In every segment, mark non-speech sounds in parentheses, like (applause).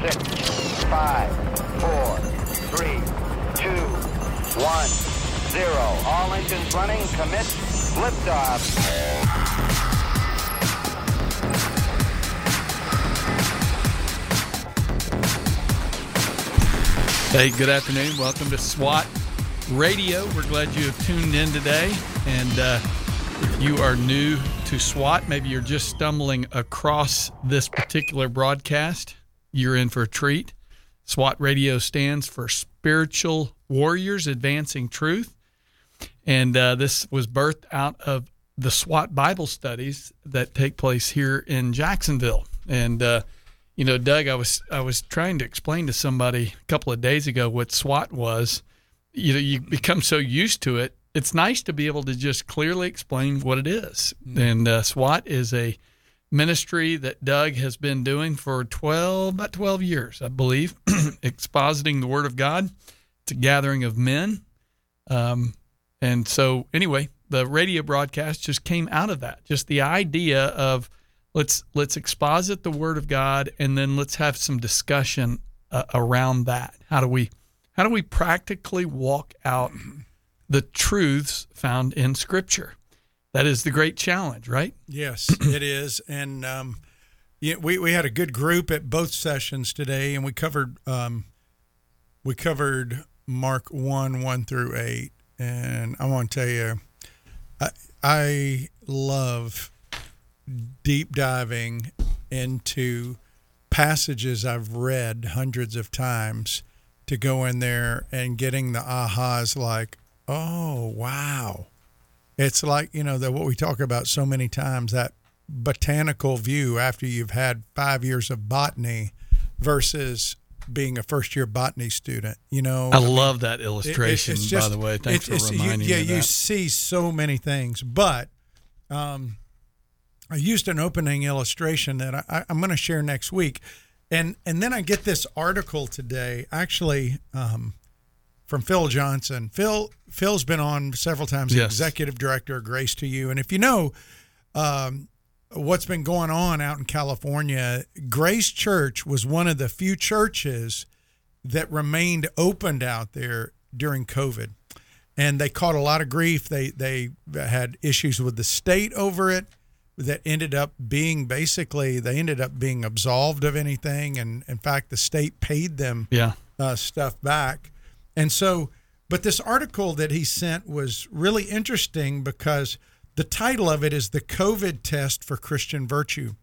six, five, four, three, two, one, zero. All engines running. Commit. Liftoff. Hey, good afternoon. Welcome to SWAT Radio. We're glad you have tuned in today. And uh, if you are new to SWAT, maybe you're just stumbling across this particular broadcast, you're in for a treat. SWAT Radio stands for Spiritual Warriors Advancing Truth. And uh, this was birthed out of the SWAT Bible studies that take place here in Jacksonville. And uh, you know, Doug, I was I was trying to explain to somebody a couple of days ago what SWAT was. You know, you become so used to it. It's nice to be able to just clearly explain what it is. Mm-hmm. And uh, SWAT is a ministry that Doug has been doing for 12 about 12 years, I believe, (clears throat) expositing the word of God. It's a gathering of men. Um, and so anyway, the radio broadcast just came out of that. Just the idea of let's let's exposit the word of God and then let's have some discussion uh, around that. How do we how do we practically walk out the truths found in Scripture? That is the great challenge, right? Yes, (clears throat) it is, and um, we we had a good group at both sessions today, and we covered um, we covered Mark one one through eight, and I want to tell you, I I love deep diving into passages I've read hundreds of times to go in there and getting the ahas like, oh, wow. It's like, you know, that what we talk about so many times that botanical view after you've had five years of botany versus being a first year botany student. You know, I, I love mean, that illustration, it, just, by the way. Thanks it, for reminding you, yeah, me. Yeah, you see so many things, but um, I used an opening illustration that I, am going to share next week, and and then I get this article today, actually um, from Phil Johnson. Phil Phil's been on several times, yes. executive director of Grace to You, and if you know um, what's been going on out in California, Grace Church was one of the few churches that remained opened out there during COVID. And they caught a lot of grief. They they had issues with the state over it that ended up being basically they ended up being absolved of anything and in fact the state paid them yeah. uh, stuff back and so but this article that he sent was really interesting because the title of it is the covid test for christian virtue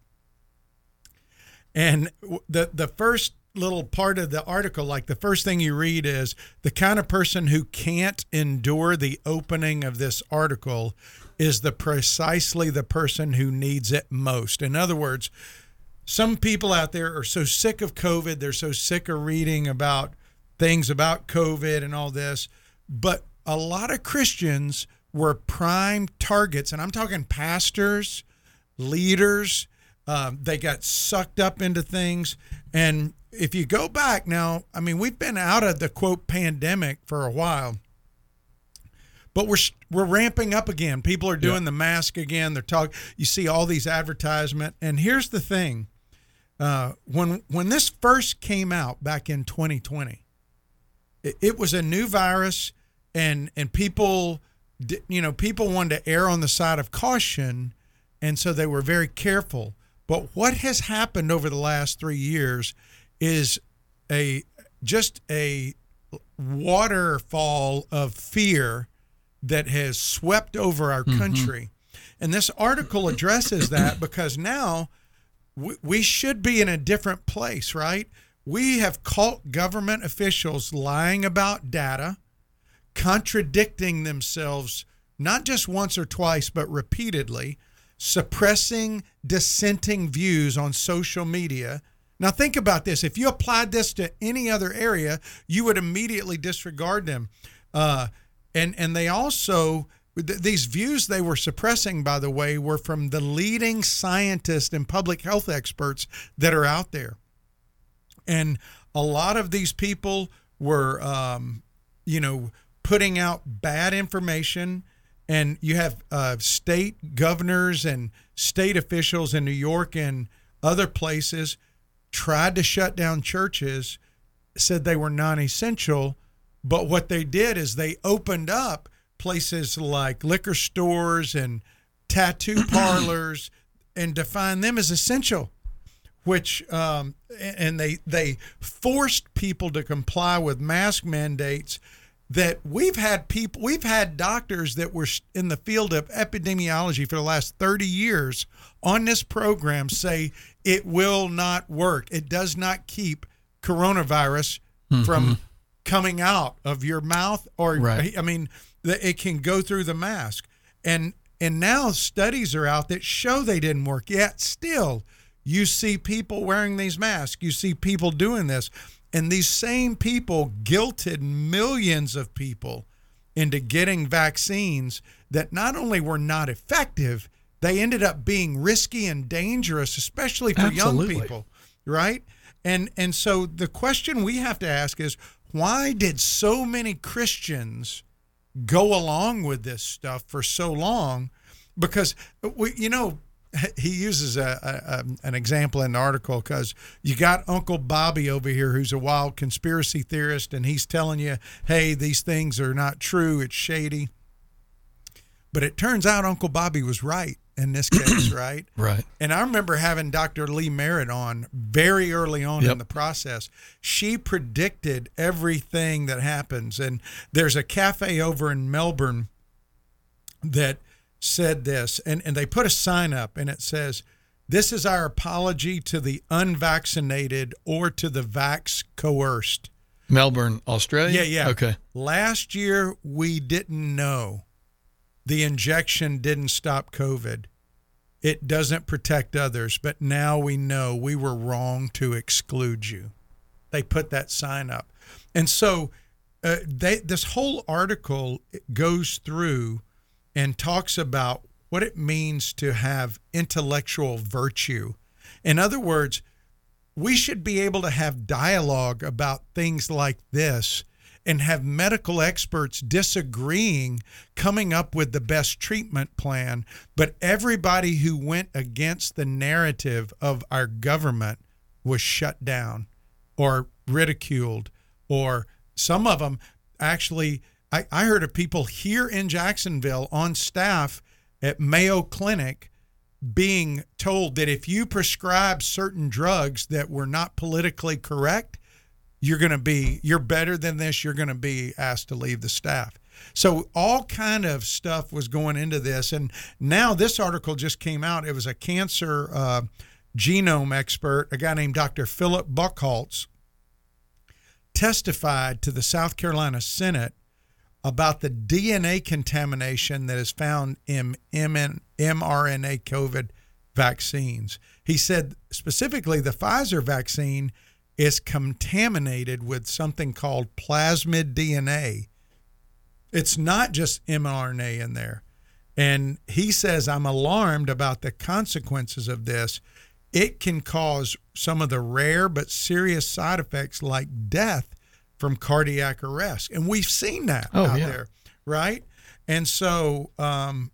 and the the first little part of the article like the first thing you read is the kind of person who can't endure the opening of this article is the precisely the person who needs it most. In other words, some people out there are so sick of COVID, they're so sick of reading about things about COVID and all this, but a lot of Christians were prime targets, and I'm talking pastors, leaders. Um, they got sucked up into things. And if you go back now, I mean, we've been out of the quote pandemic for a while but we're we're ramping up again. People are doing yeah. the mask again. They're talking. You see all these advertisement, and here's the thing: uh, when when this first came out back in 2020, it, it was a new virus, and and people, you know, people wanted to err on the side of caution, and so they were very careful. But what has happened over the last three years is a just a waterfall of fear that has swept over our mm-hmm. country. And this article addresses that because now we, we should be in a different place, right? We have caught government officials lying about data, contradicting themselves not just once or twice, but repeatedly, suppressing dissenting views on social media. Now, think about this. If you applied this to any other area, you would immediately disregard them. Uh, and and they also these views they were suppressing by the way were from the leading scientists and public health experts that are out there and a lot of these people were um, you know putting out bad information and you have uh, state governors and state officials in new york and other places tried to shut down churches, said they were non essential. But what they did is they opened up places like liquor stores and tattoo (clears throat) parlors and defined them as essential which um, and they they forced people to comply with mask mandates that we've had people we've had doctors that were in the field of epidemiology for the last 30 years on this program say it will not work it does not keep coronavirus mm-hmm. from coming out of your mouth or right. i mean it can go through the mask and and now studies are out that show they didn't work yet still you see people wearing these masks you see people doing this and these same people guilted millions of people into getting vaccines that not only were not effective, they ended up being risky and dangerous, especially for Absolutely. young people, right? And and so the question we have to ask is why did so many Christians go along with this stuff for so long? Because uh, we, you know, he uses a, a, an example in the article because you got Uncle Bobby over here who's a wild conspiracy theorist, and he's telling you, "Hey, these things are not true. It's shady." But it turns out Uncle Bobby was right in this case, (clears throat) right? Right. And I remember having Dr. Lee Merritt on very early on yep. in the process. She predicted everything that happens, and there's a cafe over in Melbourne that said this, and, and they put a sign up and it says, This is our apology to the unvaccinated or to the vax coerced. Melbourne, Australia? Yeah, yeah. Okay. Last year, we didn't know the injection didn't stop COVID. It doesn't protect others, but now we know we were wrong to exclude you. They put that sign up. And so uh, they, this whole article goes through and talks about what it means to have intellectual virtue. In other words, we should be able to have dialogue about things like this and have medical experts disagreeing, coming up with the best treatment plan. But everybody who went against the narrative of our government was shut down or ridiculed, or some of them actually I, I heard of people here in Jacksonville on staff at Mayo Clinic being told that if you prescribe certain drugs that were not politically correct, you're going to be you're better than this. You're going to be asked to leave the staff. So all kind of stuff was going into this, and now this article just came out. It was a cancer uh, genome expert, a guy named Dr. Philip Buckhaults, testified to the South Carolina Senate about the DNA contamination that is found in mRNA COVID vaccines. He said specifically the Pfizer vaccine is contaminated with something called plasmid DNA. It's not just mRNA in there. And he says, I'm alarmed about the consequences of this. It can cause some of the rare but serious side effects like death from cardiac arrest. And we've seen that oh, out yeah. there, right? And so um,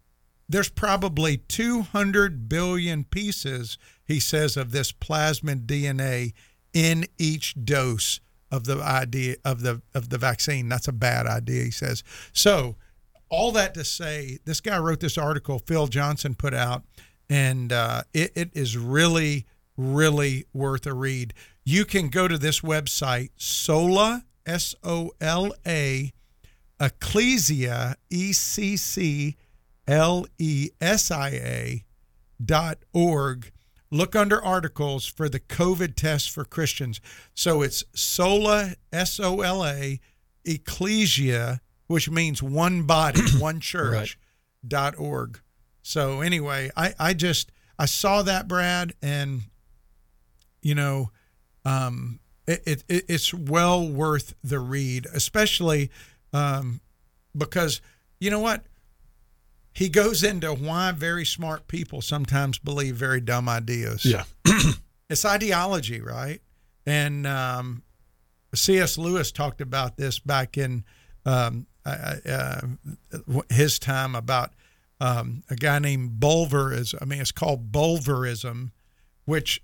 there's probably 200 billion pieces, he says, of this plasmid DNA in each dose of the idea of the of the vaccine. That's a bad idea, he says. So all that to say, this guy wrote this article Phil Johnson put out, and uh, it, it is really, really worth a read. You can go to this website, Sola S O L A, Ecclesia, E C C L E S I A dot org. Look under articles for the COVID test for Christians. So it's Sola, S O L A, Ecclesia, which means one body, (clears throat) one church, right. dot org. So anyway, I, I just I saw that Brad and you know um, it, it, it's well worth the read, especially um, because you know what? He goes into why very smart people sometimes believe very dumb ideas. Yeah. (clears throat) it's ideology, right? And um, C.S. Lewis talked about this back in um, uh, uh, his time about um, a guy named Bulver. Is I mean, it's called Bulverism, which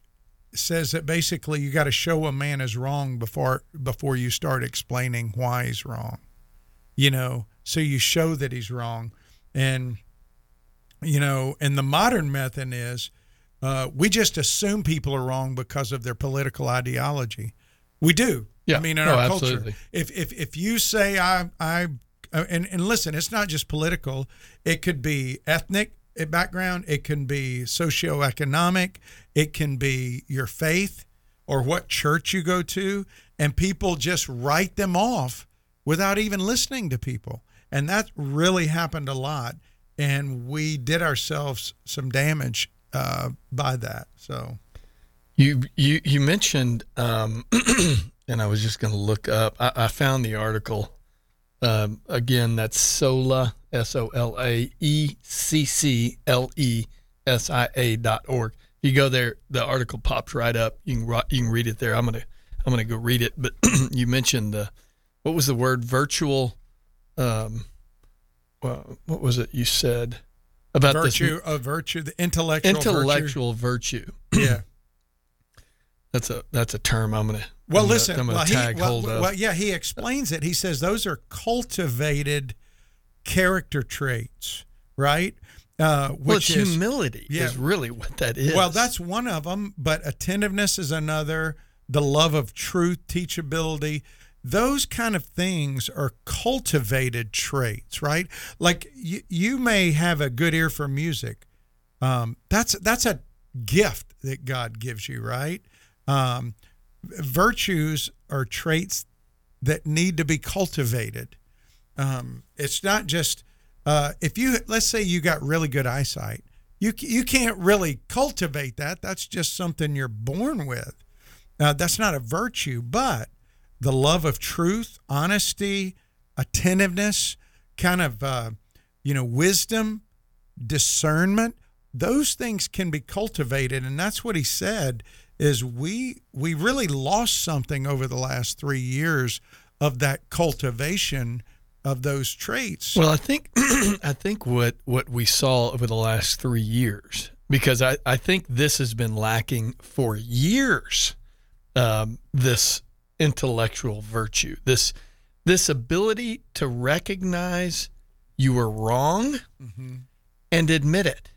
says that basically you got to show a man is wrong before before you start explaining why he's wrong. You know, so you show that he's wrong, and you know, and the modern method is uh, we just assume people are wrong because of their political ideology. We do. Yeah. I mean, in Oh, our absolutely. culture, if if if you say I I uh, and and listen, it's not just political. It could be ethnic background. It can be socioeconomic. It can be your faith or what church you go to, and people just write them off without even listening to people. And that really happened a lot, and we did ourselves some damage uh, by that. So. You you you mentioned, um, (clears throat) and I was just going to look up. I, I found the article. Um, again, that's Sola S O L A E C C L E S I A dot org. You go there, the article pops right up. You can you can read it there. I'm gonna I'm gonna go read it. But (clears throat) you mentioned the what was the word virtual? Um, well, what was it you said about virtue of virtue, the intellectual intellectual virtue? virtue. (clears throat) Yeah. (clears throat) That's a that's a term I'm gonna Well, I'm gonna- listen. I'm gonna well, tag he, well, hold of. well, yeah, he explains it. He says those are cultivated character traits, right? Uh, well, which it's is humility Yeah. is really what that is. well, that's one of them. But attentiveness is another. The love of truth, teachability, those kind of things are cultivated traits, right? Like you, you may have a good ear for music. Um, that's that's a gift that God gives you, right? Um, virtues are traits that need to be cultivated. Um, it's not just uh, if you let's say you got really good eyesight, you you can't really cultivate that. That's just something you're born with. That's not a virtue, but the love of truth, honesty, attentiveness, kind of uh, you know wisdom, discernment. Those things can be cultivated, and that's what he said. Is we we really lost something over the last three years of that cultivation of those traits. well, I think (clears throat) I think what what we saw over the last three years, because I I think this has been lacking for years. Um, this intellectual virtue, this this ability to recognize you were wrong and admit it.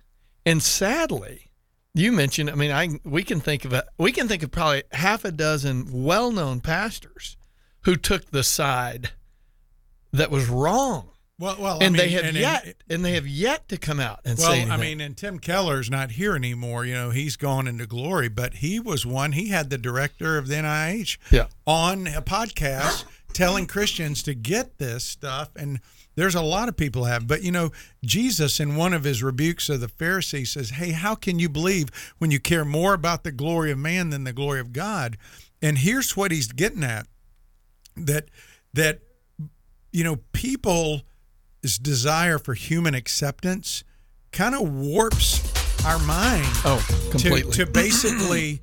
And sadly, you mentioned. I mean, I we can think of a we can think of probably half a dozen well-known pastors who took the side that was wrong, well, well, I and they have and- yet and they have yet to come out and Well, say anything. I mean, and Tim Keller's not here anymore. You know, he's gone into glory, but he was one. He had the director of the NIH Yeah. on a podcast telling Christians to get this stuff. And there's a lot of people have. But, you know, Jesus, in one of his rebukes of the Pharisees, says, Hey, how can you believe when you care more about the glory of man than the glory of God? And here's what he's getting at that, that, you know, people's desire for human acceptance kind of warps our mind oh, to, completely. to basically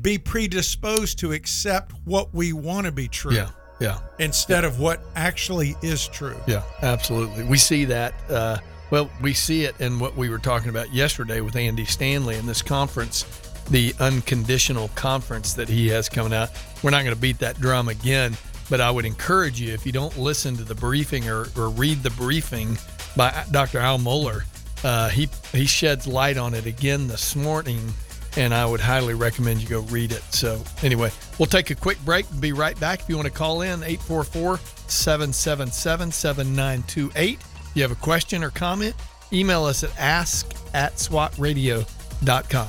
be predisposed to accept what we want to be true yeah, yeah. instead of what actually is true. Yeah, absolutely. We see that. Uh, well, we see it in what we were talking about yesterday with Andy Stanley in this conference, the unconditional conference that he has coming out. We're not going to beat that drum again, but I would encourage you if you don't listen to the briefing or, or read the briefing by Dr. Al Mohler, uh, he he sheds light on it again this morning. And I would highly recommend you go read it. So, anyway, we'll take a quick break and be right back. If you want to call in, 844 777 7928. If you have a question or comment, email us at ask at swatradio.com.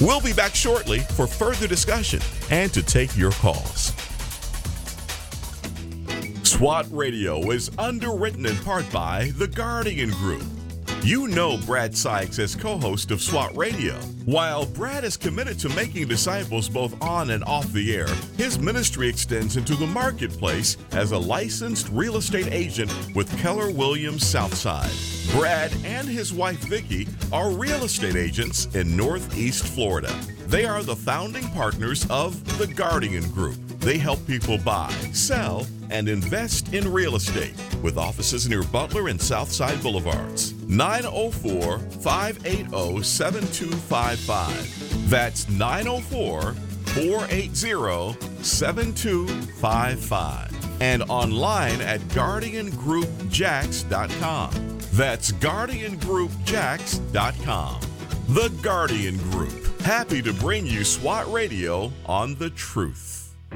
We'll be back shortly for further discussion and to take your calls. SWAT Radio is underwritten in part by The Guardian Group. You know Brad Sykes as co host of SWAT Radio. While Brad is committed to making disciples both on and off the air, his ministry extends into the marketplace as a licensed real estate agent with Keller Williams Southside. Brad and his wife Vicki are real estate agents in Northeast Florida. They are the founding partners of the Guardian Group. They help people buy, sell, and invest in real estate with offices near Butler and Southside Boulevards. 904 580 7255. That's 904 480 7255. And online at GuardianGroupJax.com. That's GuardianGroupJax.com. The Guardian Group. Happy to bring you SWAT Radio on the truth.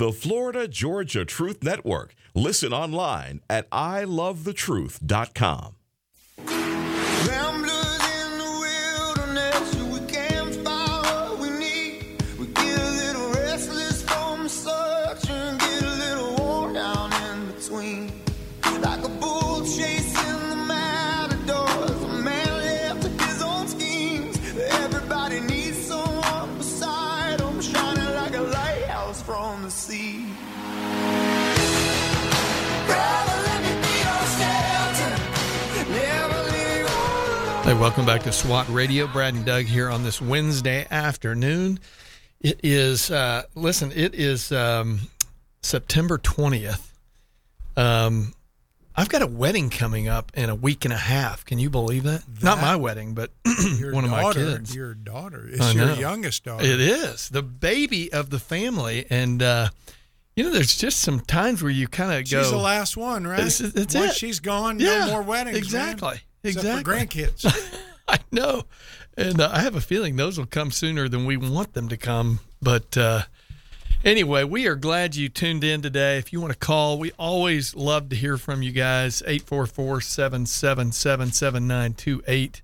The Florida Georgia Truth Network. Listen online at ilovethetruth.com. Hey, welcome back to SWAT Radio. Brad and Doug here on this Wednesday afternoon. It is, uh, listen, it is um, September 20th. Um, I've got a wedding coming up in a week and a half. Can you believe that? Not my wedding, but (clears throat) Your one of my daughter, kids. Your daughter. It's your youngest daughter. It is the baby of the family, and uh, you know, there's just some times where you kind of go. She's the last one, right? Is- that's Once it. she's gone, Yeah, no more weddings. exactly, Except exactly. for grandkids. (laughs) I know, and uh, I have a feeling those will come sooner than we want them to come. But uh, anyway, we are glad you tuned in today. If you want to call, we always love to hear from you guys. 844-777-7928.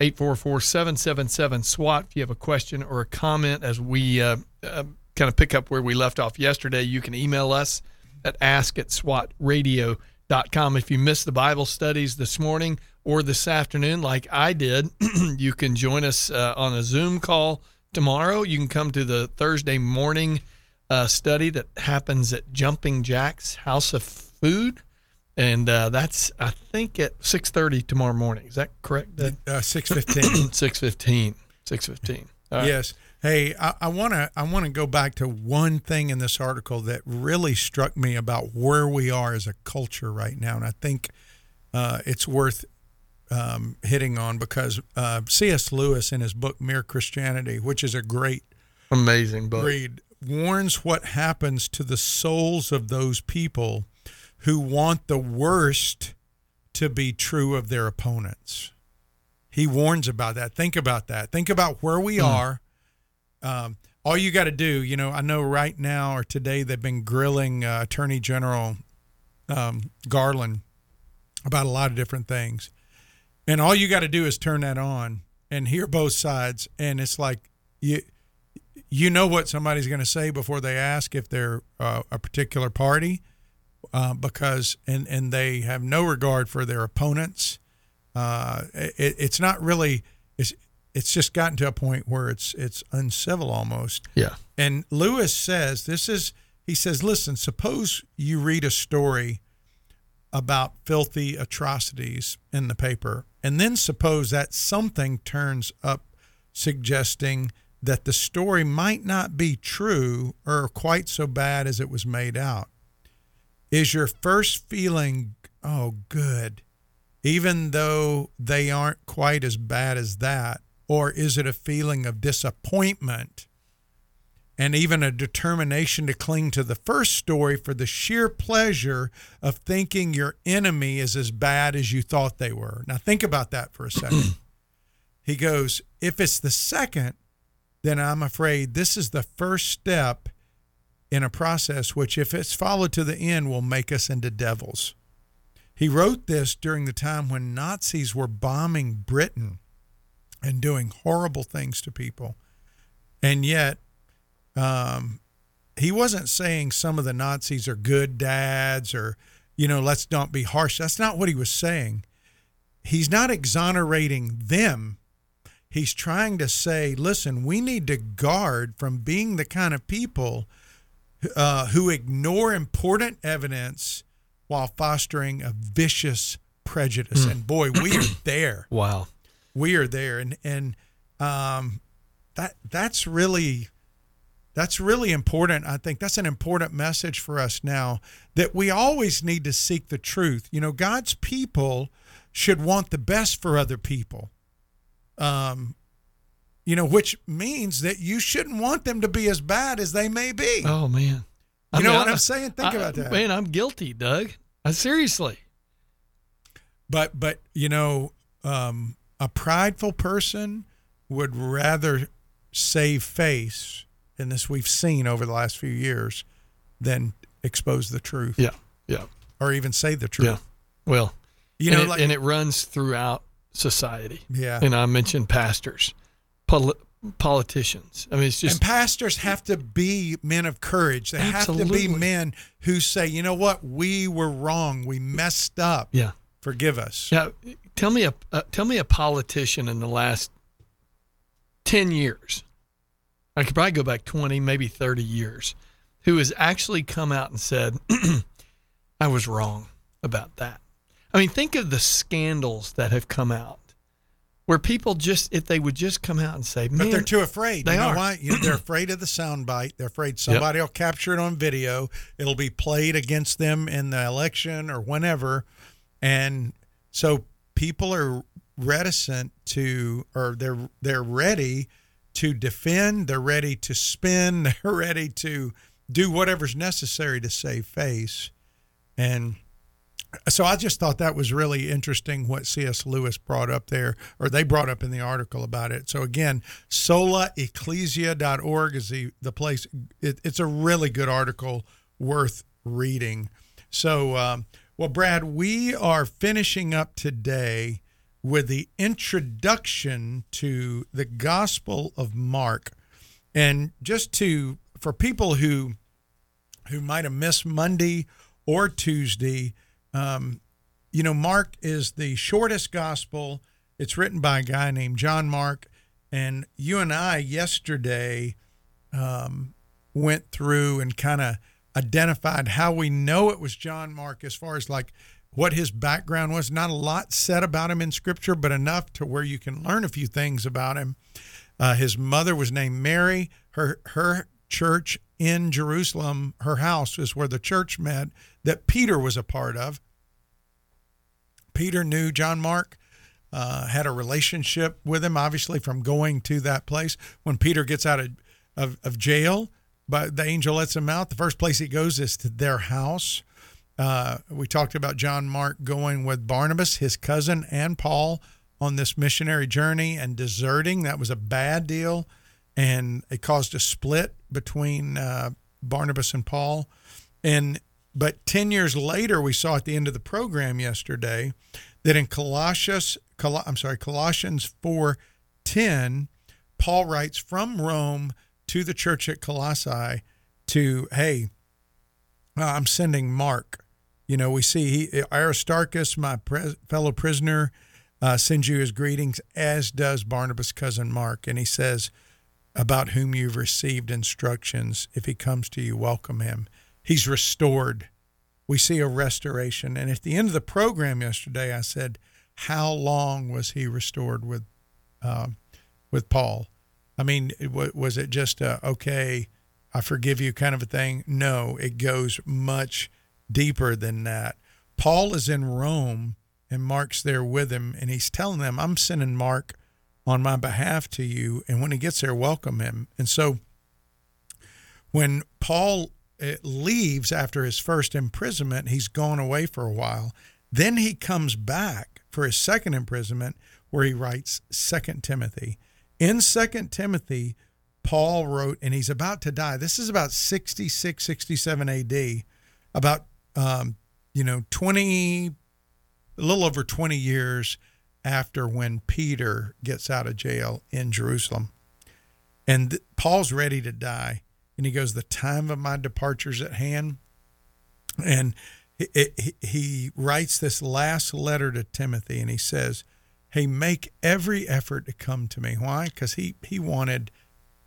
844-777 SWAT. If you have a question or a comment as we uh, uh, kind of pick up where we left off yesterday, you can email us at ask at SWAT swatradio.com. If you missed the Bible studies this morning or this afternoon, like I did, (clears throat) you can join us uh, on a Zoom call tomorrow. You can come to the Thursday morning uh, study that happens at Jumping Jax House of Food. And uh, that's, I think, at 6.30 tomorrow morning. Is that correct? Uh, Six fifteen. (clears throat) 6.15. 6.15. All right. Yes. Hey, I want to I want to go back to one thing in this article that really struck me about where we are as a culture right now, and I think uh, it's worth um, hitting on because uh, C.S. Lewis in his book Mere Christianity, which is a great Amazing book. read, warns what happens to the souls of those people who want the worst to be true of their opponents. He warns about that. Think about that. Think about where we are. Um, all you got to do, you know, I know right now or today they've been grilling uh, Attorney General um, Garland about a lot of different things. And all you got to do is turn that on and hear both sides. And it's like, you, you know what somebody's going to say before they ask if they're uh, a particular party uh, because and and they have no regard for their opponents uh, it, it's not really it's just gotten to a point where it's it's uncivil almost Yeah. and Lewis says this is he says listen suppose you read a story about filthy atrocities in the paper and then suppose that something turns up suggesting that the story might not be true or quite so bad as it was made out is your first feeling oh good even though they aren't quite as bad as that or is it a feeling of disappointment and even a determination to cling to the first story for the sheer pleasure of thinking your enemy is as bad as you thought they were. Now, think about that for a second. (clears throat) he goes, If it's the second, then I'm afraid this is the first step in a process which, if it's followed to the end, will make us into devils. He wrote this during the time when Nazis were bombing Britain and doing horrible things to people. And yet, um, he wasn't saying some of the Nazis are good dads or, you know, let's not be harsh. That's not what he was saying. He's not exonerating them. He's trying to say, listen, we need to guard from being the kind of people uh, who ignore important evidence while fostering a vicious prejudice. And boy, we are there (clears throat) Wow. We are there and and um that that's really that's really important i think that's an important message for us now that we always need to seek the truth you know god's people should want the best for other people um you know which means that you shouldn't want them to be as bad as they may be Oh man. You know what I'm saying? Think I- about that. Man, I'm guilty, Doug. Uh, seriously. but but you know um, a prideful person would rather save face and this we've seen over the last few years than expose the truth Yeah. Yeah. or even say the truth Yeah. Well, you and know it, like and it runs throughout society. yeah And I mentioned pastors, poli- politicians. I mean, it's just and pastors have to be men of courage they have to be men who say you know what we were wrong we messed up yeah. forgive us Yeah, tell me a uh, tell me a politician in the last ten years. I could probably go back twenty, maybe thirty years, who has actually come out and said, (clears throat) "I was wrong about that." I mean, think of the scandals that have come out, where people just if they would just come out and say, "Man, But they're too afraid. They you know are. why? You know, they're (clears throat) afraid of the soundbite. They're afraid somebody will capture it on video. It'll be played against them in the election or whenever. And so people are reticent to or they're they're ready to defend, they're ready to spin, (laughs) they're ready to do whatever's necessary to save face. And so I just thought that was really interesting what C.S. Lewis brought up there, or they brought up in the article about it. So again, solaecclesia.org is the, the place. It, it's a really good article worth reading. So, um, well, Brad, we are finishing up today with the introduction to the Gospel of Mark. And just to, for people who, who might have missed Monday or Tuesday, um, you know, Mark is the shortest gospel. It's written by a guy named John Mark. And you and I yesterday um, went through and kind of identified how we know it was John Mark as far as like what his background was. Not a lot said about him in scripture, but enough to where you can learn a few things about him. Uh, his mother was named Mary. Her her church in Jerusalem, her house is where the church met that Peter was a part of. Peter knew John Mark, uh, had a relationship with him, obviously from going to that place. When Peter gets out of, of, of jail, but the angel lets him out. The first place he goes is to their house. Uh, we talked about John Mark going with Barnabas, his cousin, and Paul on this missionary journey and deserting. That was a bad deal, and it caused a split between uh, Barnabas and Paul. And but ten years later, we saw at the end of the program yesterday that in Colossians, Col- I'm sorry, Colossians four ten, Paul writes from Rome to the church at Colossae to hey, uh, I'm sending Mark. You know, we see he, Aristarchus, my fellow prisoner, uh, sends you his greetings, as does Barnabas' cousin Mark. And he says, about whom you've received instructions. If he comes to you, welcome him. He's restored. We see a restoration. And at the end of the program yesterday, I said, how long was he restored with, um, with Paul? I mean, was it just a, okay, I forgive you kind of a thing? No, it goes much deeper than that. Paul is in Rome and Mark's there with him, and he's telling them, I'm sending Mark on my behalf to you. And when he gets there, welcome him. And so When Paul uh, leaves after his first imprisonment, he's gone away for a while. Then he comes back for his second imprisonment, where he writes Second Timothy. In Second Timothy, Paul wrote, and he's about to die. This is about 66, 67 AD, about, um, you know, 20, a little over 20 years after when Peter gets out of jail in Jerusalem. And th- Paul's ready to die. And he goes, The time of my departure is at hand. And he, writes this last letter to Timothy and he says, Hey, make every effort to come to me. Why? Because he, he wanted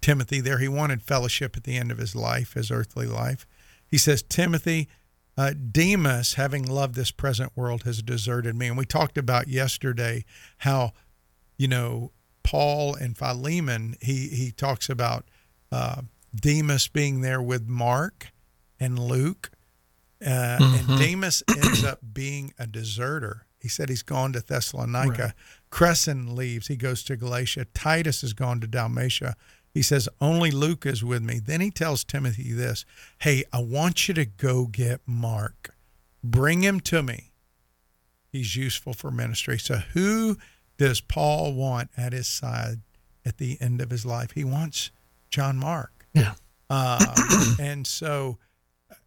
Timothy there. He wanted fellowship at the end of his life, his earthly life. He says, Timothy, uh, Demas, having loved this present world, has deserted me. And we talked about yesterday how, you know, Paul and Philemon, he, he talks about uh, Demas being there with Mark and Luke. Uh, And Demas ends up being a deserter. He said he's gone to Thessalonica. Crescens leaves. He goes to Galatia. Titus has gone to Dalmatia. He says, Only Luke is with me. Then he tells Timothy this Hey, I want you to go get Mark. Bring him to me. He's useful for ministry. So, who does Paul want at his side at the end of his life? He wants John Mark. Yeah. Um, and so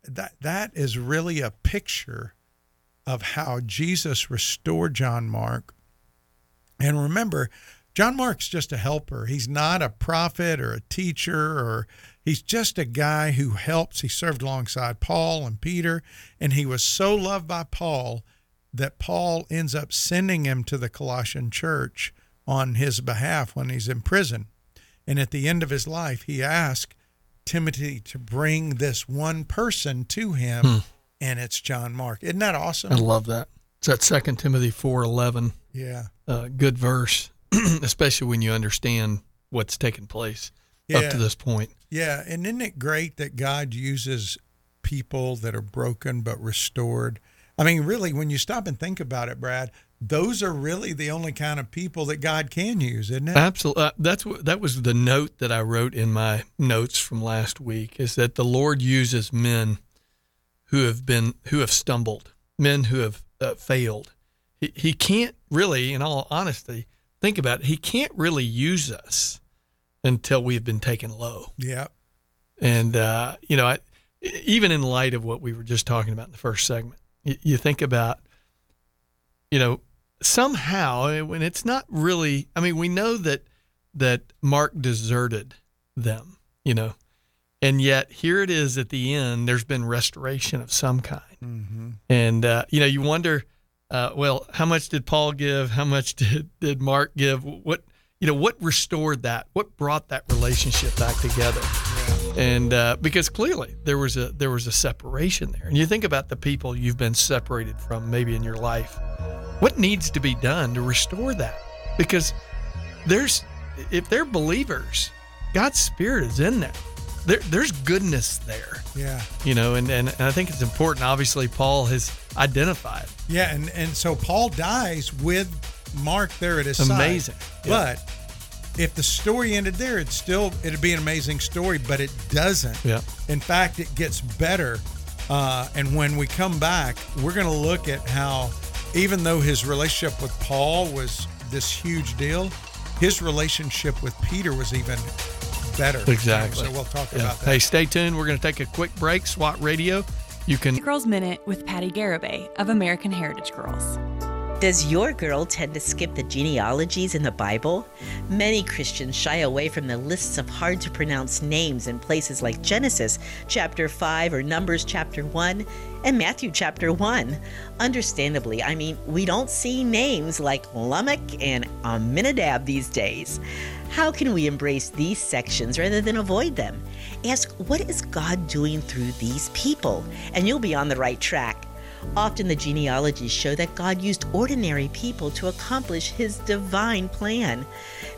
that that is really a picture of how Jesus restored John Mark. And remember, John Mark's just a helper. He's not a prophet or a teacher or he's just a guy who helps. He served alongside Paul and Peter, and he was so loved by Paul that Paul ends up sending him to the Colossian church on his behalf when he's in prison. And at the end of his life, he asked Timothy to bring this one person to him, hmm. And it's John Mark. Isn't that awesome? I love that. It's that Second Timothy four eleven. Yeah. Uh, good verse, (clears throat) especially when you understand what's taken place Yeah. up to this point. Yeah. And isn't it great that God uses people that are broken but restored? I mean, really, when you stop and think about it, Brad, those are really the only kind of people that God can use, isn't it? Absolutely. Uh, that's what that was the note that I wrote in my notes from last week is that the Lord uses men who have been who have stumbled, men who have uh, failed. He, he can't really, in all honesty, think about it. He can't really use us until we've been taken low. Yeah. And uh, you know, I, even in light of what we were just talking about in the first segment, you, you think about, you know, somehow when it's not really. I mean, we know that that Mark deserted them, you know, and yet here it is at the end. There's been restoration of some kind, Mm-hmm. and uh, you know, you wonder, uh, well, how much did Paul give? How much (laughs) did did Mark give? What you know, what restored that? What brought that relationship back together? and uh, because clearly there was a there was a separation there and you think about the people you've been separated from maybe in your life what needs to be done to restore that because there's if they're believers god's spirit is in them there, there's goodness there Yeah. you know and, and, and i think it's important obviously paul has identified Yeah, and and so Paul dies with Mark there at his side. Amazing. Yeah. But if the story ended there, it'd still it'd be an amazing story, but it doesn't. Yeah. In fact, it gets better. Uh, and when we come back, we're going to look at how, even though his relationship with Paul was this huge deal, his relationship with Peter was even better. exactly So we'll talk Yeah. about that. hey stay tuned we're going to take a quick break swat radio you can Girls Minute with Patti Garibay of American Heritage Girls. Does your girl tend to skip the genealogies in the Bible? Many Christians shy away from the lists of hard to pronounce names in places like Genesis chapter 5 or Numbers chapter 1 and Matthew chapter 1. Understandably, I mean, we don't see names like Lamech and Amminadab these days. How can we embrace these sections rather than avoid them? Ask, what is God doing through these people? And you'll be on the right track. Often the genealogies show that God used ordinary people to accomplish his divine plan.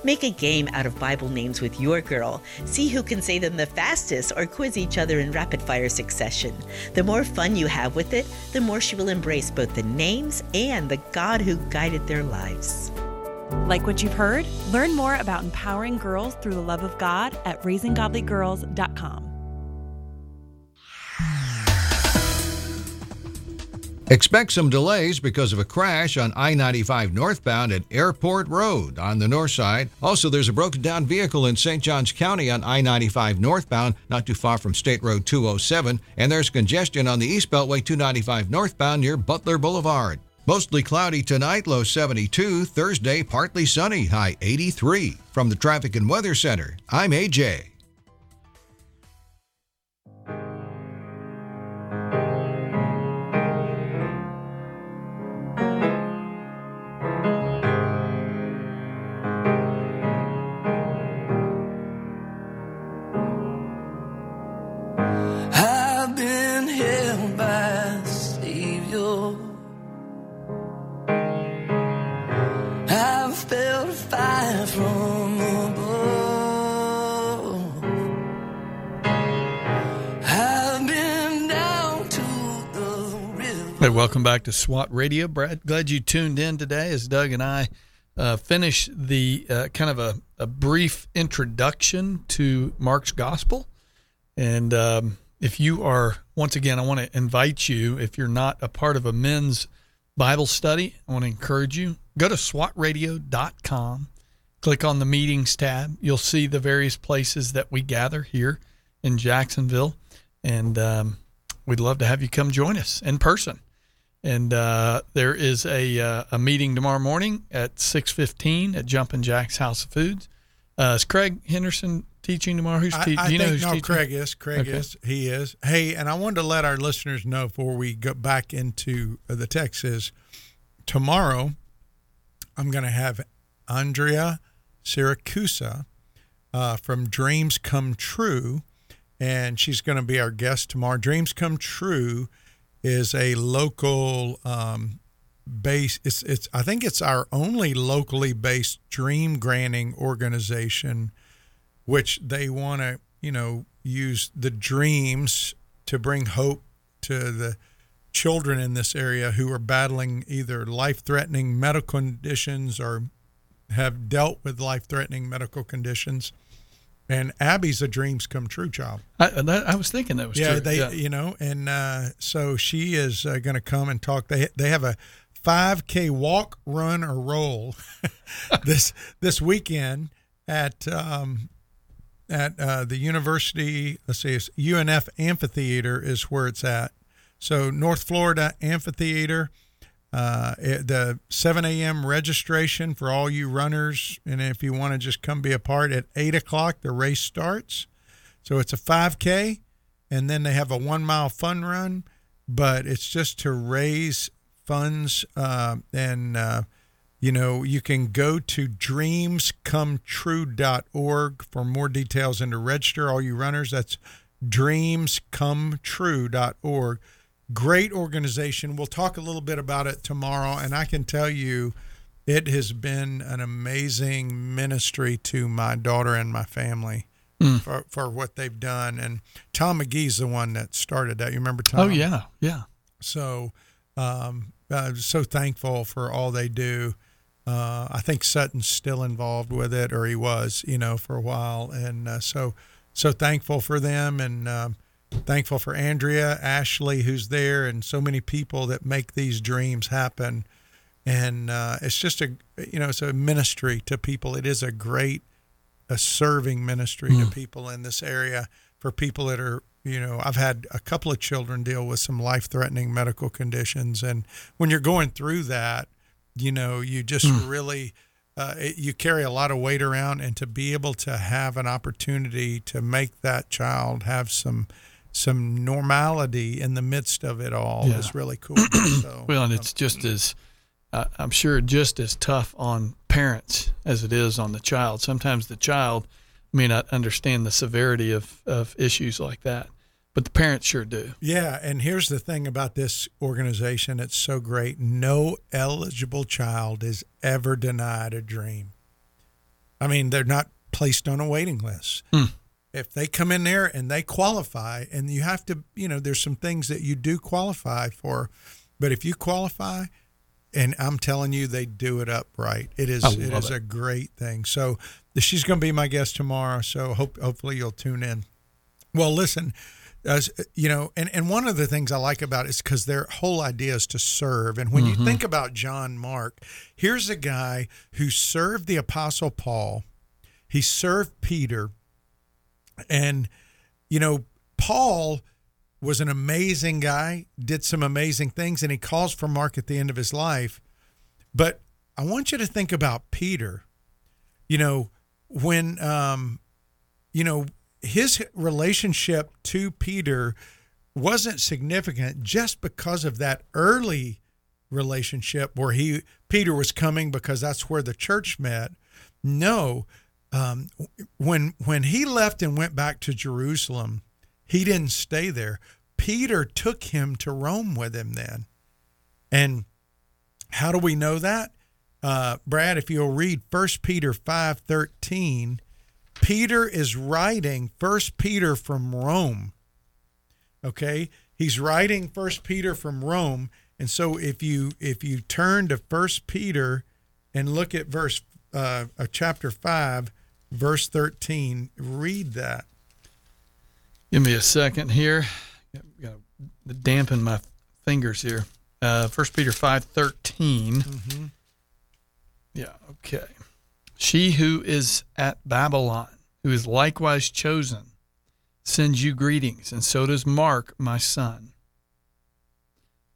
Make a game out of Bible names with your girl. See who can say them the fastest or quiz each other in rapid fire succession. The more fun you have with it, the more she will embrace both the names and the God who guided their lives. Like what you've heard? Learn more about empowering girls through the love of God at raisinggodlygirls.com. Expect some delays because of a crash on I 95 northbound at Airport Road on the north side. Also, there's a broken down vehicle in St. Johns County on I 95 northbound, not too far from State Road 207. And there's congestion on the East Beltway 295 northbound near Butler Boulevard. Mostly cloudy tonight, low 72. Thursday, partly sunny, high 83. From the Traffic and Weather Center, I'm AJ. Hey, welcome back to SWAT Radio. Brad, glad you tuned in today as Doug and I uh, finish the uh, kind of a, a brief introduction to Mark's Gospel. And um, if you are, once again, I want to invite you, if you're not a part of a men's Bible study, I want to encourage you, go to swatradio.com, click on the meetings tab. You'll see the various places that we gather here in Jacksonville. And um, we'd love to have you come join us in person. And uh, there is a, uh, a meeting tomorrow morning at 6.15 at Jumping Jax House of Foods. Uh, is Craig Henderson teaching tomorrow? Who's I, teaching? I you know think who's no, teaching? Craig is. Craig Okay. is. He is. Hey, and I wanted to let our listeners know before we go back into uh, the text is tomorrow. I'm going to have Andrea Siracusa uh, from Dreams Come True, and she's going to be our guest tomorrow. Dreams Come True is a local um, base. It's it's. I think it's our only locally based dream granting organization which they want to, you know, use the dreams to bring hope to the children in this area who are battling either life threatening medical conditions or have dealt with life threatening medical conditions. And Abby's a dreams come true child. I, that, I was thinking that was true. yeah, true. they, yeah. you know, and uh, so she is uh, going to come and talk. They they have a 5K walk, run, or roll (laughs) this this weekend at um, at uh, the university. Let's see, it's UNF Amphitheater is where it's at. So North Florida Amphitheater. Uh, it- the 7 a.m. registration for all you runners, and if you want to just come be a part at 8 o'clock, the race starts. So it's a 5K, and then they have a one mile fun run, but it's just to raise funds. Uh, and, uh, you know, you can go to dreamscometrue.org for more details and to register all you runners. That's dreamscometrue.org. Great organization. We'll talk a little bit about it tomorrow, and I can tell you it has been an amazing ministry to my daughter and my family for, for what they've done. And Tom McGee's the one that started that. You remember Tom? oh, yeah. Yeah. So, um, uh, so thankful for all they do. Uh, I think Sutton's still involved with it, or he was, you know, for a while, and uh, so so thankful for them, and um, thankful for Andrea, Ashley, who's there, and so many people that make these dreams happen. And uh, it's just a, you know, it's a ministry to people. It is a great, a serving ministry to people in this area for people that are you know i've had a couple of children deal with some life-threatening medical conditions and when you're going through that you know you just really uh, it, you carry a lot of weight around and to be able to have an opportunity to make that child have some some normality in the midst of it all Yeah. is really cool (clears throat) so Well, and it's just as, uh, I'm sure, just as tough on parents as it is on the child. Sometimes the child may not understand the severity of, of issues like that, but the parents sure do. Yeah, and here's the thing about this organization it's so great. No eligible child is ever denied a dream. I mean, they're not placed on a waiting list. If they come in there and they qualify, and you have to, you know, there's some things that you do qualify for, but if you qualify, and I'm telling you, they do it up right. It is it is it. a great thing. So she's going to be my guest tomorrow. So hope hopefully you'll tune in. Well, listen, As, you know, and, and one of the things I like about it is because their whole idea is to serve. And when you mm-hmm. think about John Mark, here's a guy who served the Apostle Paul, he served Peter, and, you know, Paul was an amazing guy, did some amazing things, and he calls for Mark at the end of his life. But I want you to think about Peter. You know, when um, you know his relationship to Peter wasn't significant just because of that early relationship where he Peter was coming because that's where the church met. No, um, when when he left and went back to Jerusalem, he didn't stay there. Peter took him to Rome with him then, and how do we know that? Uh, Brad, if you'll read 1 Peter 5.13, Peter is writing 1 Peter from Rome. Okay? He's writing 1 Peter from Rome. And so if you if you turn to 1 Peter and look at verse uh, chapter 5, verse 13, read that. Give me a second here. Got to dampen my fingers here. Uh, 1 Peter five Yeah, okay. She who is at Babylon, who is likewise chosen, sends you greetings, and so does Mark, my son.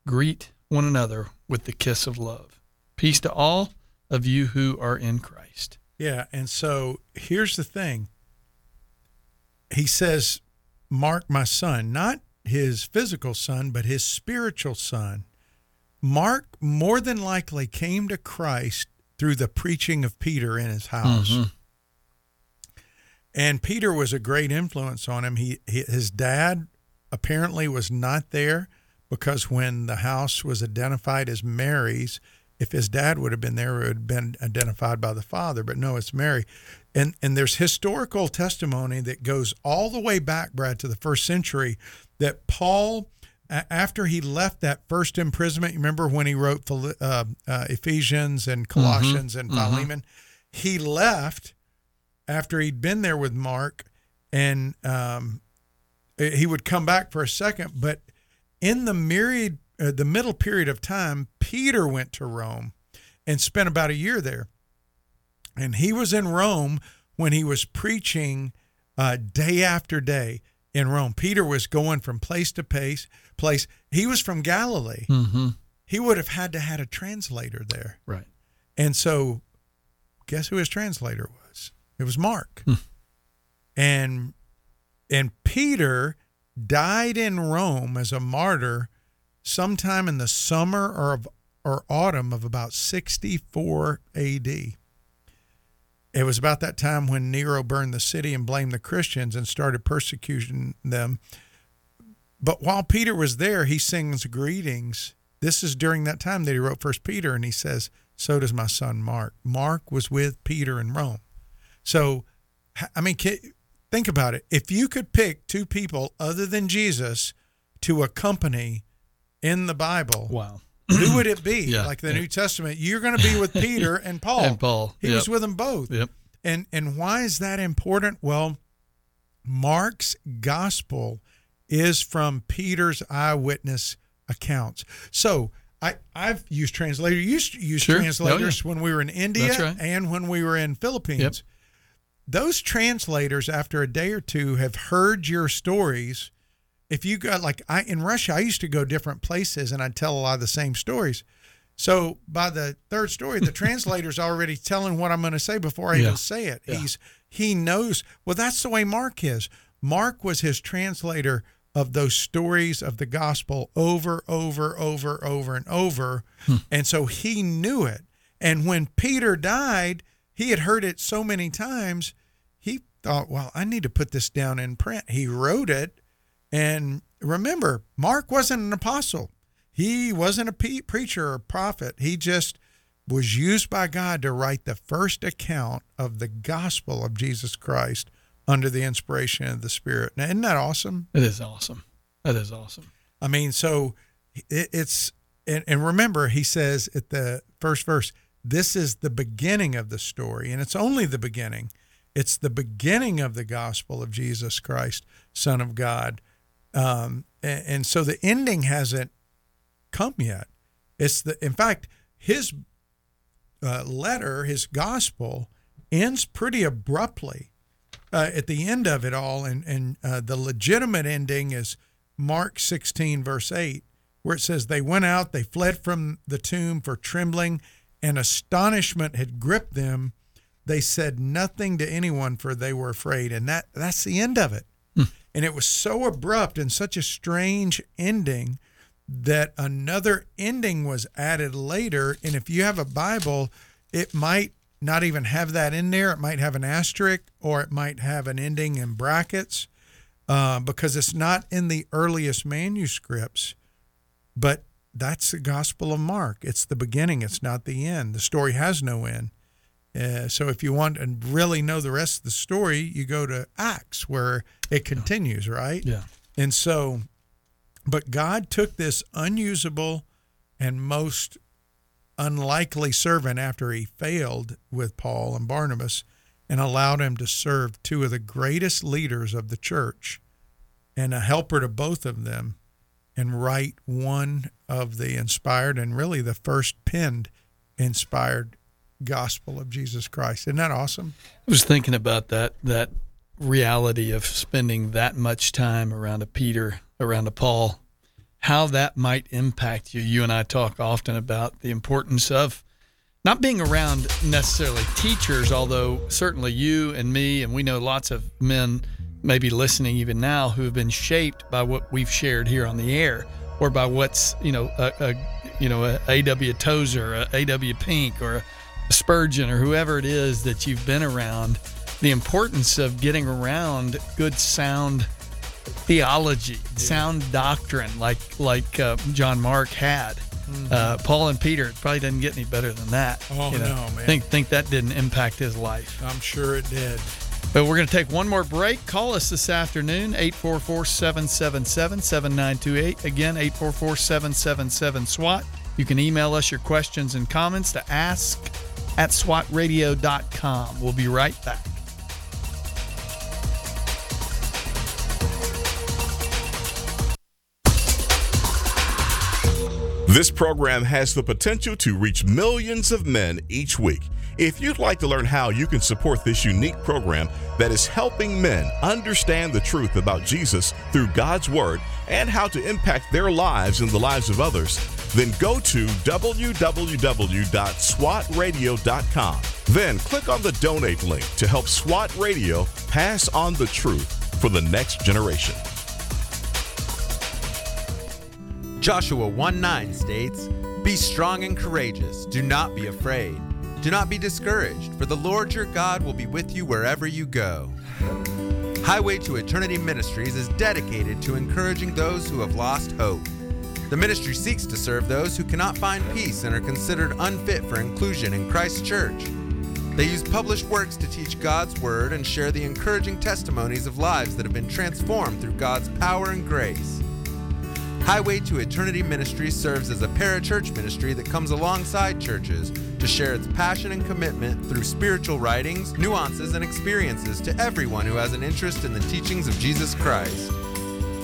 Greet one another with the kiss of love. Peace to all of you who are in Christ. Yeah, and so here's the thing. He says, Mark, my son, not his physical son, but his spiritual son. Mark more than likely came to Christ through the preaching of Peter in his house. Mm-hmm. And Peter was a great influence on him. He, he his dad apparently was not there because when the house was identified as Mary's, if his dad would have been there, it would have been identified by the father. But no, it's Mary. And and there's historical testimony that goes all the way back, Brad, to the first century, that Paul, after he left that first imprisonment, you remember when he wrote uh, uh, Ephesians and Colossians and Philemon, he left after he'd been there with Mark, and um, he would come back for a second. But in the myriad, uh, the middle period of time, Peter went to Rome and spent about a year there. And he was in Rome when he was preaching uh, day after day in Rome. Peter was going from place to place. Place. He was from Galilee. Mm-hmm. He would have had to had a translator there. Right. And so, guess who his translator was? It was Mark. And and Peter died in Rome as a martyr sometime in the summer or of, or autumn of about 64 AD. It was about that time when Nero burned the city and blamed the Christians and started persecuting them. But while Peter was there, he sings greetings. This is during that time that he wrote First Peter, and he says, "So does my son Mark." Mark was with Peter in Rome. So, I mean, think about it. If you could pick two people other than Jesus to accompany in the Bible, Wow. who would it be? (clears throat) Yeah. Like the New Testament, you're going to be with Peter and Paul. (laughs) And Paul, He yep. was with them both. Yep. And and why is that important? Well, Mark's gospel is from Peter's eyewitness accounts. So I, I've used translator. You used use Sure. Oh, translators when we were in India right. and when we were in Philippines. Yep. Those translators, after a day or two, have heard your stories. If you got like I in Russia, I used to go different places and I'd tell a lot of the same stories. So by the third story, the (laughs) translator's already telling what I'm going to say before I Yeah. even say it. Yeah. He's he knows. Well, that's the way Mark is. Mark was his translator of those stories of the gospel over, over, over, over, and over, Hmm. and so he knew it. And when Peter died, he had heard it so many times. He thought, "Well, I need to put this down in print." He wrote it, and remember, Mark wasn't an apostle. He wasn't a preacher or prophet. He just was used by God to write the first account of the gospel of Jesus Christ under the inspiration of the Spirit. Now, isn't that awesome? It is awesome. That is awesome. I mean, so it, it's, and, and remember, he says at the first verse, this is the beginning of the story, and it's only the beginning. It's the beginning of the gospel of Jesus Christ, Son of God, um, and, and so the ending hasn't come yet. It's the in fact his uh, letter, his gospel, ends pretty abruptly uh, at the end of it all, and and uh, the legitimate ending is Mark 16 verse 8, where it says they went out, they fled from the tomb for trembling, and astonishment had gripped them. They said nothing to anyone, for they were afraid, and that that's the end of it. And it was so abrupt and such a strange ending that another ending was added later. And if you have a Bible, it might not even have that in there. It might have an asterisk or it might have an ending in brackets uh, because it's not in the earliest manuscripts. But that's the Gospel of Mark. It's the beginning, it's not the end. The story has no end. Uh, so if you want and really know the rest of the story, you go to Acts where it continues, right? Yeah. And so, but God took this unusable and most unlikely servant after he failed with Paul and Barnabas and allowed him to serve two of the greatest leaders of the church and a helper to both of them and write one of the inspired and really the first penned inspired gospel of Jesus Christ. Isn't that awesome? I was thinking about that that reality of spending that much time around a Peter, around a Paul, how that might impact you. You and I talk often about the importance of not being around necessarily teachers, although certainly you and me, and we know lots of men maybe listening even now who have been shaped by what we've shared here on the air or by what's, you know, a, a you know, a A.W. Tozer, a A.W. Pink, or a Spurgeon, or whoever it is that you've been around, the importance of getting around good sound theology, sound doctrine, like like uh, John Mark had. Uh, Paul and Peter it probably doesn't get any better than that. Mm-hmm. Oh, you know. no, man. Think think that didn't impact his life. I'm sure it did. But we're going to take one more break. Call us this afternoon, 844 777 7928. Again, 844 777 SWAT. You can email us your questions and comments to ask at swatradio.com. We'll be right back. This program has the potential to reach millions of men each week. If you'd like to learn how you can support this unique program that is helping men understand the truth about Jesus through God's Word and how to impact their lives and the lives of others, then go to www.swatradio.com. Then click on the donate link to help SWAT Radio pass on the truth for the next generation. Joshua 1 9 states, Be strong and courageous, do not be afraid. Do not be discouraged, for the Lord your God will be with you wherever you go. Highway to Eternity Ministries is dedicated to encouraging those who have lost hope. The ministry seeks to serve those who cannot find peace and are considered unfit for inclusion in Christ's church. They use published works to teach God's Word and share the encouraging testimonies of lives that have been transformed through God's power and grace. Highway to Eternity Ministry serves as a parachurch ministry that comes alongside churches to share its passion and commitment through spiritual writings, nuances, and experiences to everyone who has an interest in the teachings of Jesus Christ.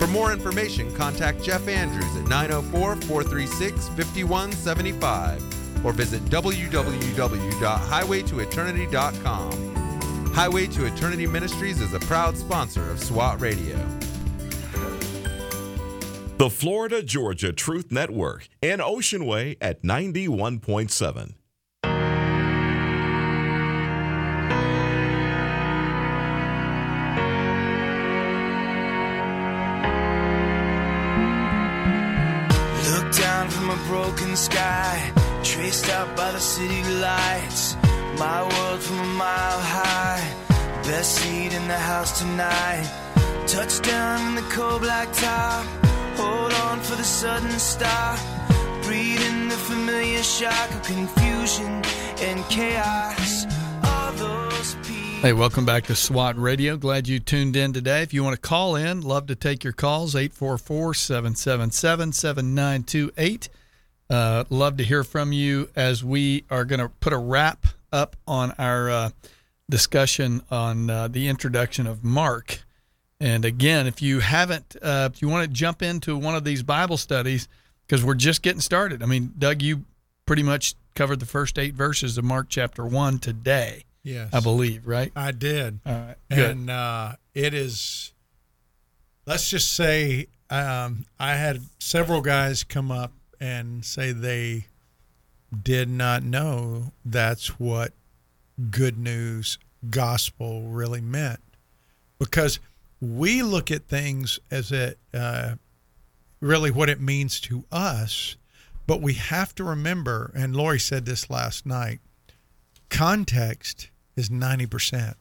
For more information, contact Jeff Andrews at 904 436 5175 or visit www.highwaytoeternity.com. Highway to Eternity Ministries is a proud sponsor of SWAT Radio. The Florida Georgia Truth Network and Ocean Way at 91.7. broken sky, traced out by the city lights. My world from a mile high, best seat in the house tonight. Touchdown in the cold black top, hold on for the sudden stop. Breathing the familiar shock of confusion and chaos. Hey, welcome back to SWAT Radio. Glad you tuned in today. If you want to call in, love to take your calls, 844 777 7928. Uh, Love to hear from you as we are going to put a wrap up on our uh, discussion on uh, the introduction of Mark. And again, if you haven't, uh, if you want to jump into one of these Bible studies, because we're just getting started. I mean, Doug, you pretty much covered the first eight verses of Mark chapter one today. Yes. I believe, right? I did. All right. Good. and uh, it is let's just say um, i had several guys come up and say they did not know that's what good news gospel really meant because we look at things as it uh, really what it means to us but we have to remember and lori said this last night context is 90%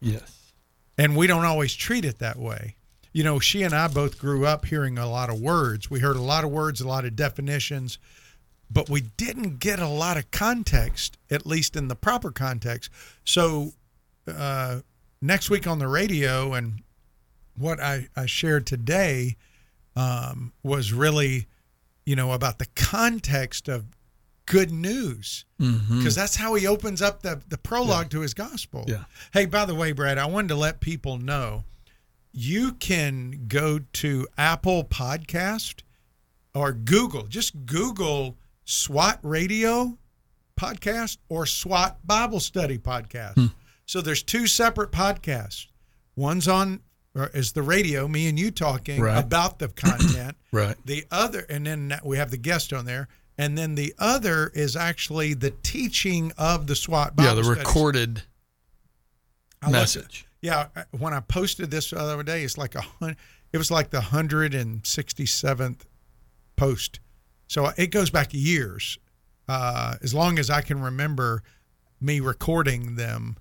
yes. and we don't always treat it that way. You know, she and I both grew up hearing a lot of words. We heard a lot of words, a lot of definitions, but we didn't get a lot of context, at least in the proper context. So, uh, next week on the radio, and what I, I shared today um, was really, you know, about the context of good news because that's how he opens up the, the prologue to his gospel. Yeah. Hey, by the way, Brad, I wanted to let people know you can go to Apple Podcast or Google. Just Google SWAT Radio podcast or SWAT Bible Study podcast. Hmm. So there's two separate podcasts. One's on or is the radio, me and you talking Right. about the (clears throat) content. Right. The other, and then we have the guest on there. And then the other is actually the teaching of the SWAT Bible yeah, the studies. recorded I message. Yeah, when I posted this the other day, it's like a it was like the hundred and sixty seventh post. So it goes back years, uh, as long as I can remember me recording them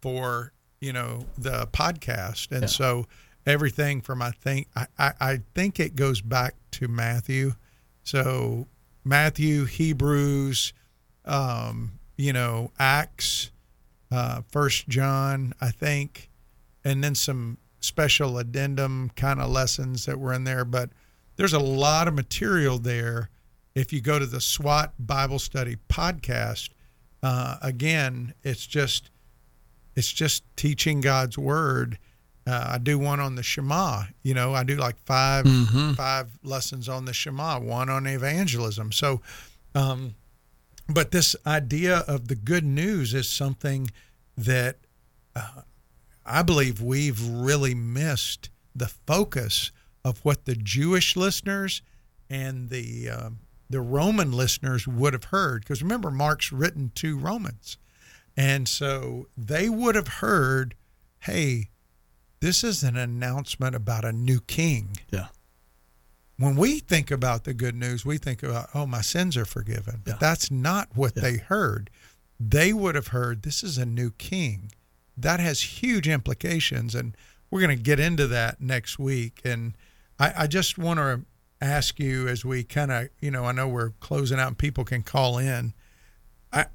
for you know the podcast, and Yeah. so everything from I think I, I, I think it goes back to Matthew, so Matthew, Hebrews, um, you know Acts, uh, First John, I think, and then some special addendum kind of lessons that were in there. But there's a lot of material there. If you go to the SWAT Bible Study podcast, uh, again, it's just it's just teaching God's word. Uh, I do one on the Shema. You know, I do like 5 five lessons on the Shema, one on evangelism. So, um, but this idea of the good news is something that uh, I believe we've really missed the focus of what the Jewish listeners and the um, the Roman listeners would have heard. Because remember, Mark's written to Romans, and so they would have heard, "Hey, this is an announcement about a new king." Yeah. when we think about the good news, we think about, oh, my sins are forgiven. But Yeah. that's not what Yeah. they heard. They would have heard, this is a new king. That has huge implications. And we're going to get into that next week. And I, I just want to ask you as we kind of, you know, I know we're closing out and people can call in. I,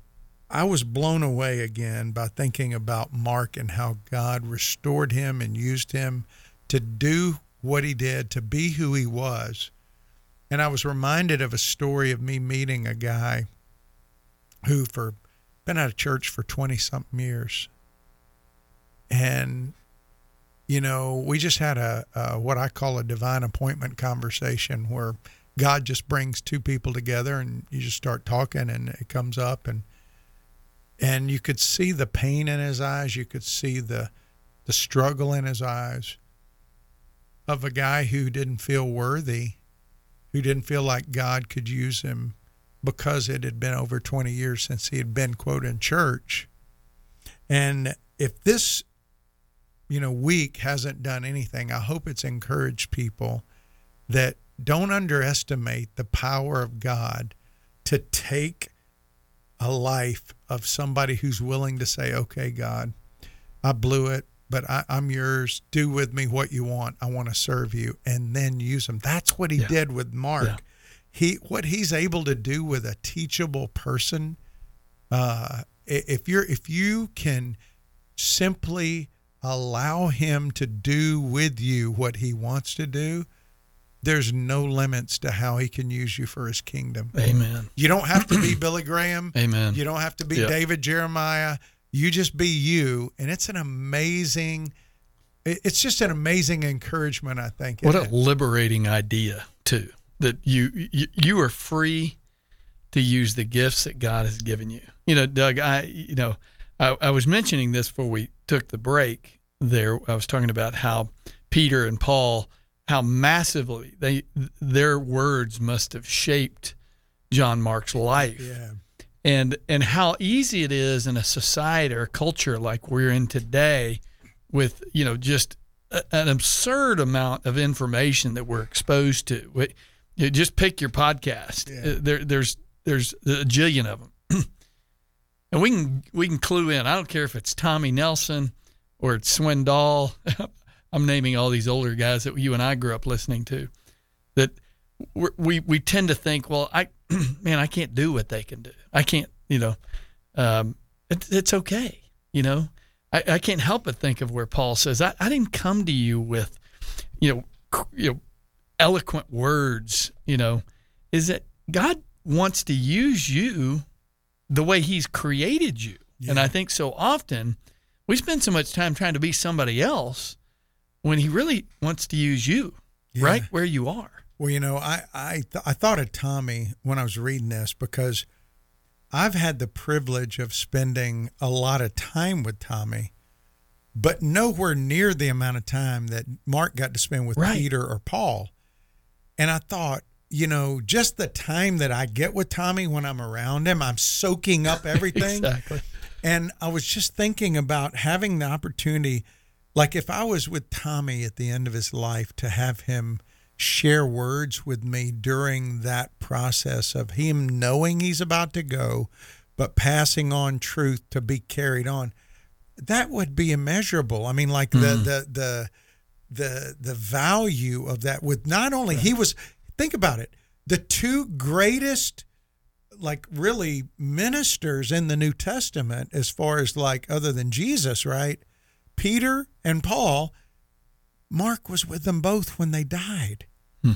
I was blown away again by thinking about Mark and how God restored him and used him to do what he did, to be who he was. And I was reminded of a story of me meeting a guy who for been out of church for 20 something years. And you know, we just had a, a what I call a divine appointment conversation where God just brings two people together and you just start talking and it comes up and and you could see the pain in his eyes, you could see the the struggle in his eyes of a guy who didn't feel worthy, who didn't feel like God could use him because it had been over 20 years since he had been quote in church. And if this you know week hasn't done anything, I hope it's encouraged people that don't underestimate the power of God to take a life of somebody who's willing to say, "Okay, God, I blew it, but I, I'm yours. Do with me what you want. I want to serve you, and then use them." That's what he Yeah. did with Mark. Yeah. He what he's able to do with a teachable person. Uh, if you're if you can simply allow him to do with you what he wants to do, there's no limits to how he can use you for his kingdom. Amen. You don't have to be (clears throat) Billy Graham. Amen. You don't have to be Yeah. David Jeremiah. You just be you. And it's an amazing, it's just an amazing encouragement. I think. What a liberating idea too. That you, you you are free to use the gifts that God has given you. You know, Doug, I you know, I, I was mentioning this before we took the break. There, I was talking about how Peter and Paul, how massively they their words must have shaped John Mark's life Yeah. and and how easy it is in a society or a culture like we're in today with you know just a, an absurd amount of information that we're exposed to We- you just pick your podcast Yeah. Uh, there there's there's a jillion of them and we can we can clue in i don't care if it's tommy nelson or it's swindoll (laughs) i'm naming all these older guys that you and i grew up listening to that we we tend to think, well, I (clears throat) man, I can't do what they can do. I can't, you know, um, it, it's okay, you know. I, I can't help but think of where Paul says, I, I didn't come to you with, you know, you know, eloquent words. You know, is that God wants to use you the way He's created you, and I think so often we spend so much time trying to be somebody else when He really wants to use you Yeah. right where you are. Well, you know, I I th- I thought of Tommy when I was reading this because I've had the privilege of spending a lot of time with Tommy, but nowhere near the amount of time that Mark got to spend with Right. Peter or Paul. And I thought, you know, just the time that I get with Tommy when I'm around him, I'm soaking up (laughs) everything. Exactly. And I was just thinking about having the opportunity, like if I was with Tommy at the end of his life, to have him share words with me during that process of him knowing he's about to go, but passing on truth to be carried on. That would be immeasurable. I mean, like the mm. the the the the value of that with not only he was think about it, the two greatest like really ministers in the New Testament as far as like other than Jesus, right? Peter and Paul, Mark was with them both when they died. Hmm.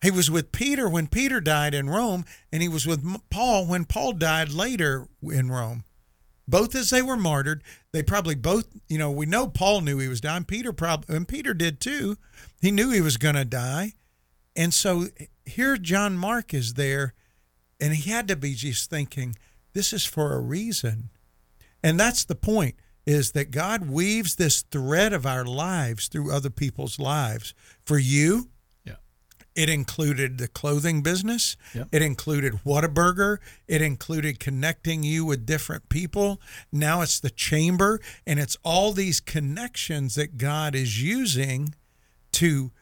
He was with Peter when Peter died in Rome, and he was with Paul when Paul died later in Rome. Both as they were martyred, they probably both, you know, we know Paul knew he was dying. Peter probably, and Peter did too. He knew he was going to die. And so here John Mark is there, and he had to be just thinking, this is for a reason. And that's the point is that God weaves this thread of our lives through other people's lives. For you, Yeah. it included the clothing business. Yep. It included Whataburger. It included connecting you with different people. Now it's the chamber, and it's all these connections that God is using to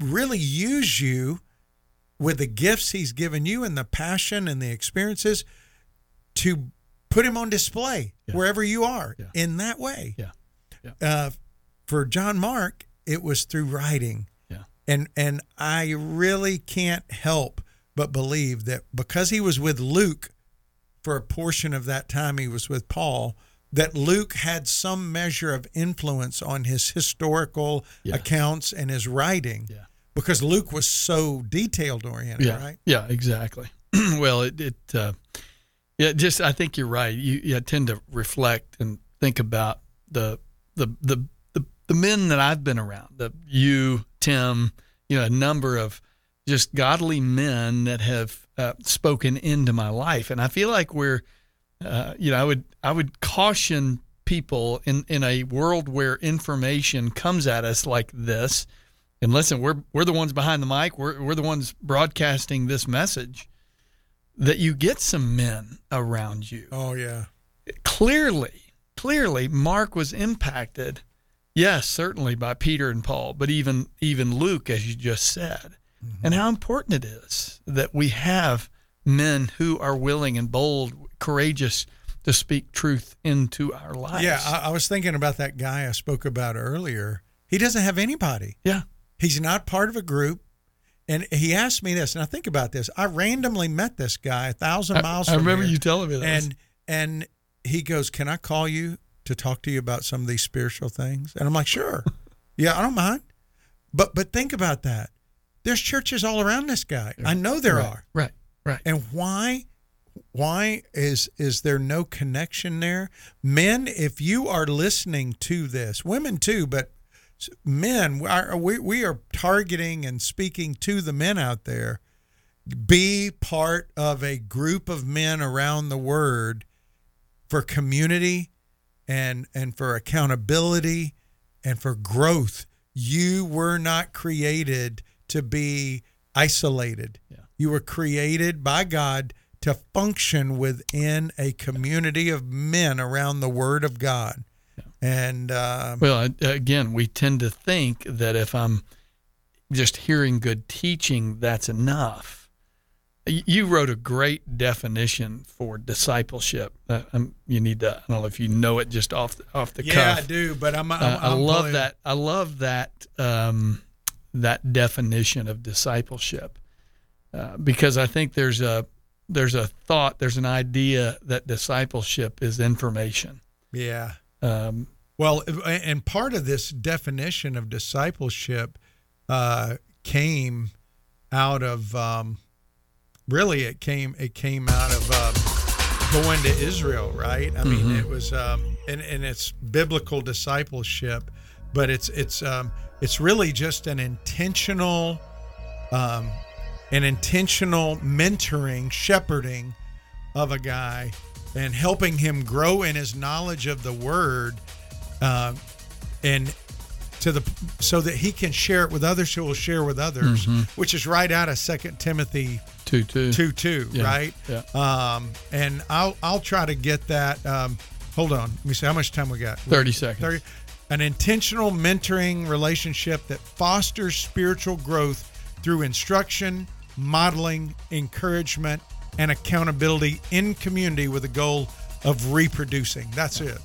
really use you with the gifts He's given you and the passion and the experiences to put Him on display Yeah. wherever you are Yeah. in that way. Yeah. Yeah. Uh, for John Mark, it was through writing Yeah. and and I really can't help but believe that because he was with Luke for a portion of that time he was with Paul that Luke had some measure of influence on his historical Yeah. accounts and his writing Yeah. because Luke was so detailed oriented Yeah. right Yeah, exactly. (clears throat) well, it, it uh, yeah, just I think you're right. You, you tend to reflect and think about the the the the, the men that I've been around. The you, Tim, you know, a number of just godly men that have uh, spoken into my life, and I feel like we're, uh, you know, I would I would caution people in in a world where information comes at us like this. And listen, we're we're the ones behind the mic. We're we're the ones broadcasting this message. That you get some men around you. oh yeah Clearly, clearly, Mark was impacted. Yes, certainly by Peter and Paul, but even even Luke, as you just said, and how important it is that we have men who are willing and bold, courageous to speak truth into our lives. yeah I, I was thinking about that guy I spoke about earlier he doesn't have anybody yeah, He's not part of a group. And he asked me this, and I think about this. I randomly met this guy a thousand I, miles I from remember here, you telling me that. And and he goes, "Can I call you to talk to you about some of these spiritual things?" And I'm like, "Sure, (laughs) yeah, I don't mind." But but think about that. There's churches all around this guy. I know there right, are. right, right. And why why is is there no connection there? Men, if you are listening to this, women too, but men, we are, we, we are targeting and speaking to the men out there. Be part of a group of men around the word for community and and for accountability and for growth. You were not created to be isolated. Yeah. You were created by God to function within a community of men around the Word of God. And uh, Well, again, we tend to think that if I'm just hearing good teaching, that's enough. You wrote a great definition for discipleship. Uh, um, you need to. I don't know if you know it just off the, off the yeah, cuff. I do. But I'm, I'm, Uh, I I'm love pulling- that. I love that um, that definition of discipleship uh, because I think there's a there's a thought, there's an idea that discipleship is information. Yeah. Um, Well, and part of this definition of discipleship uh, came out of um, really it came it came out of um, going to Israel, right? I mean, Mhm. it was um, and and it's biblical discipleship, but it's it's um, it's really just an intentional um, an intentional mentoring, shepherding of a guy and helping him grow in his knowledge of the word uh, and to the so that he can share it with others who will share with others Mhm. which is right out of second timothy two two 2 2 Yeah, right yeah. um and i'll i'll try to get that um hold on let me see how much time we got 30 seconds. 30 an intentional mentoring relationship that fosters spiritual growth through instruction modeling encouragement and accountability in community with the goal of reproducing. That's it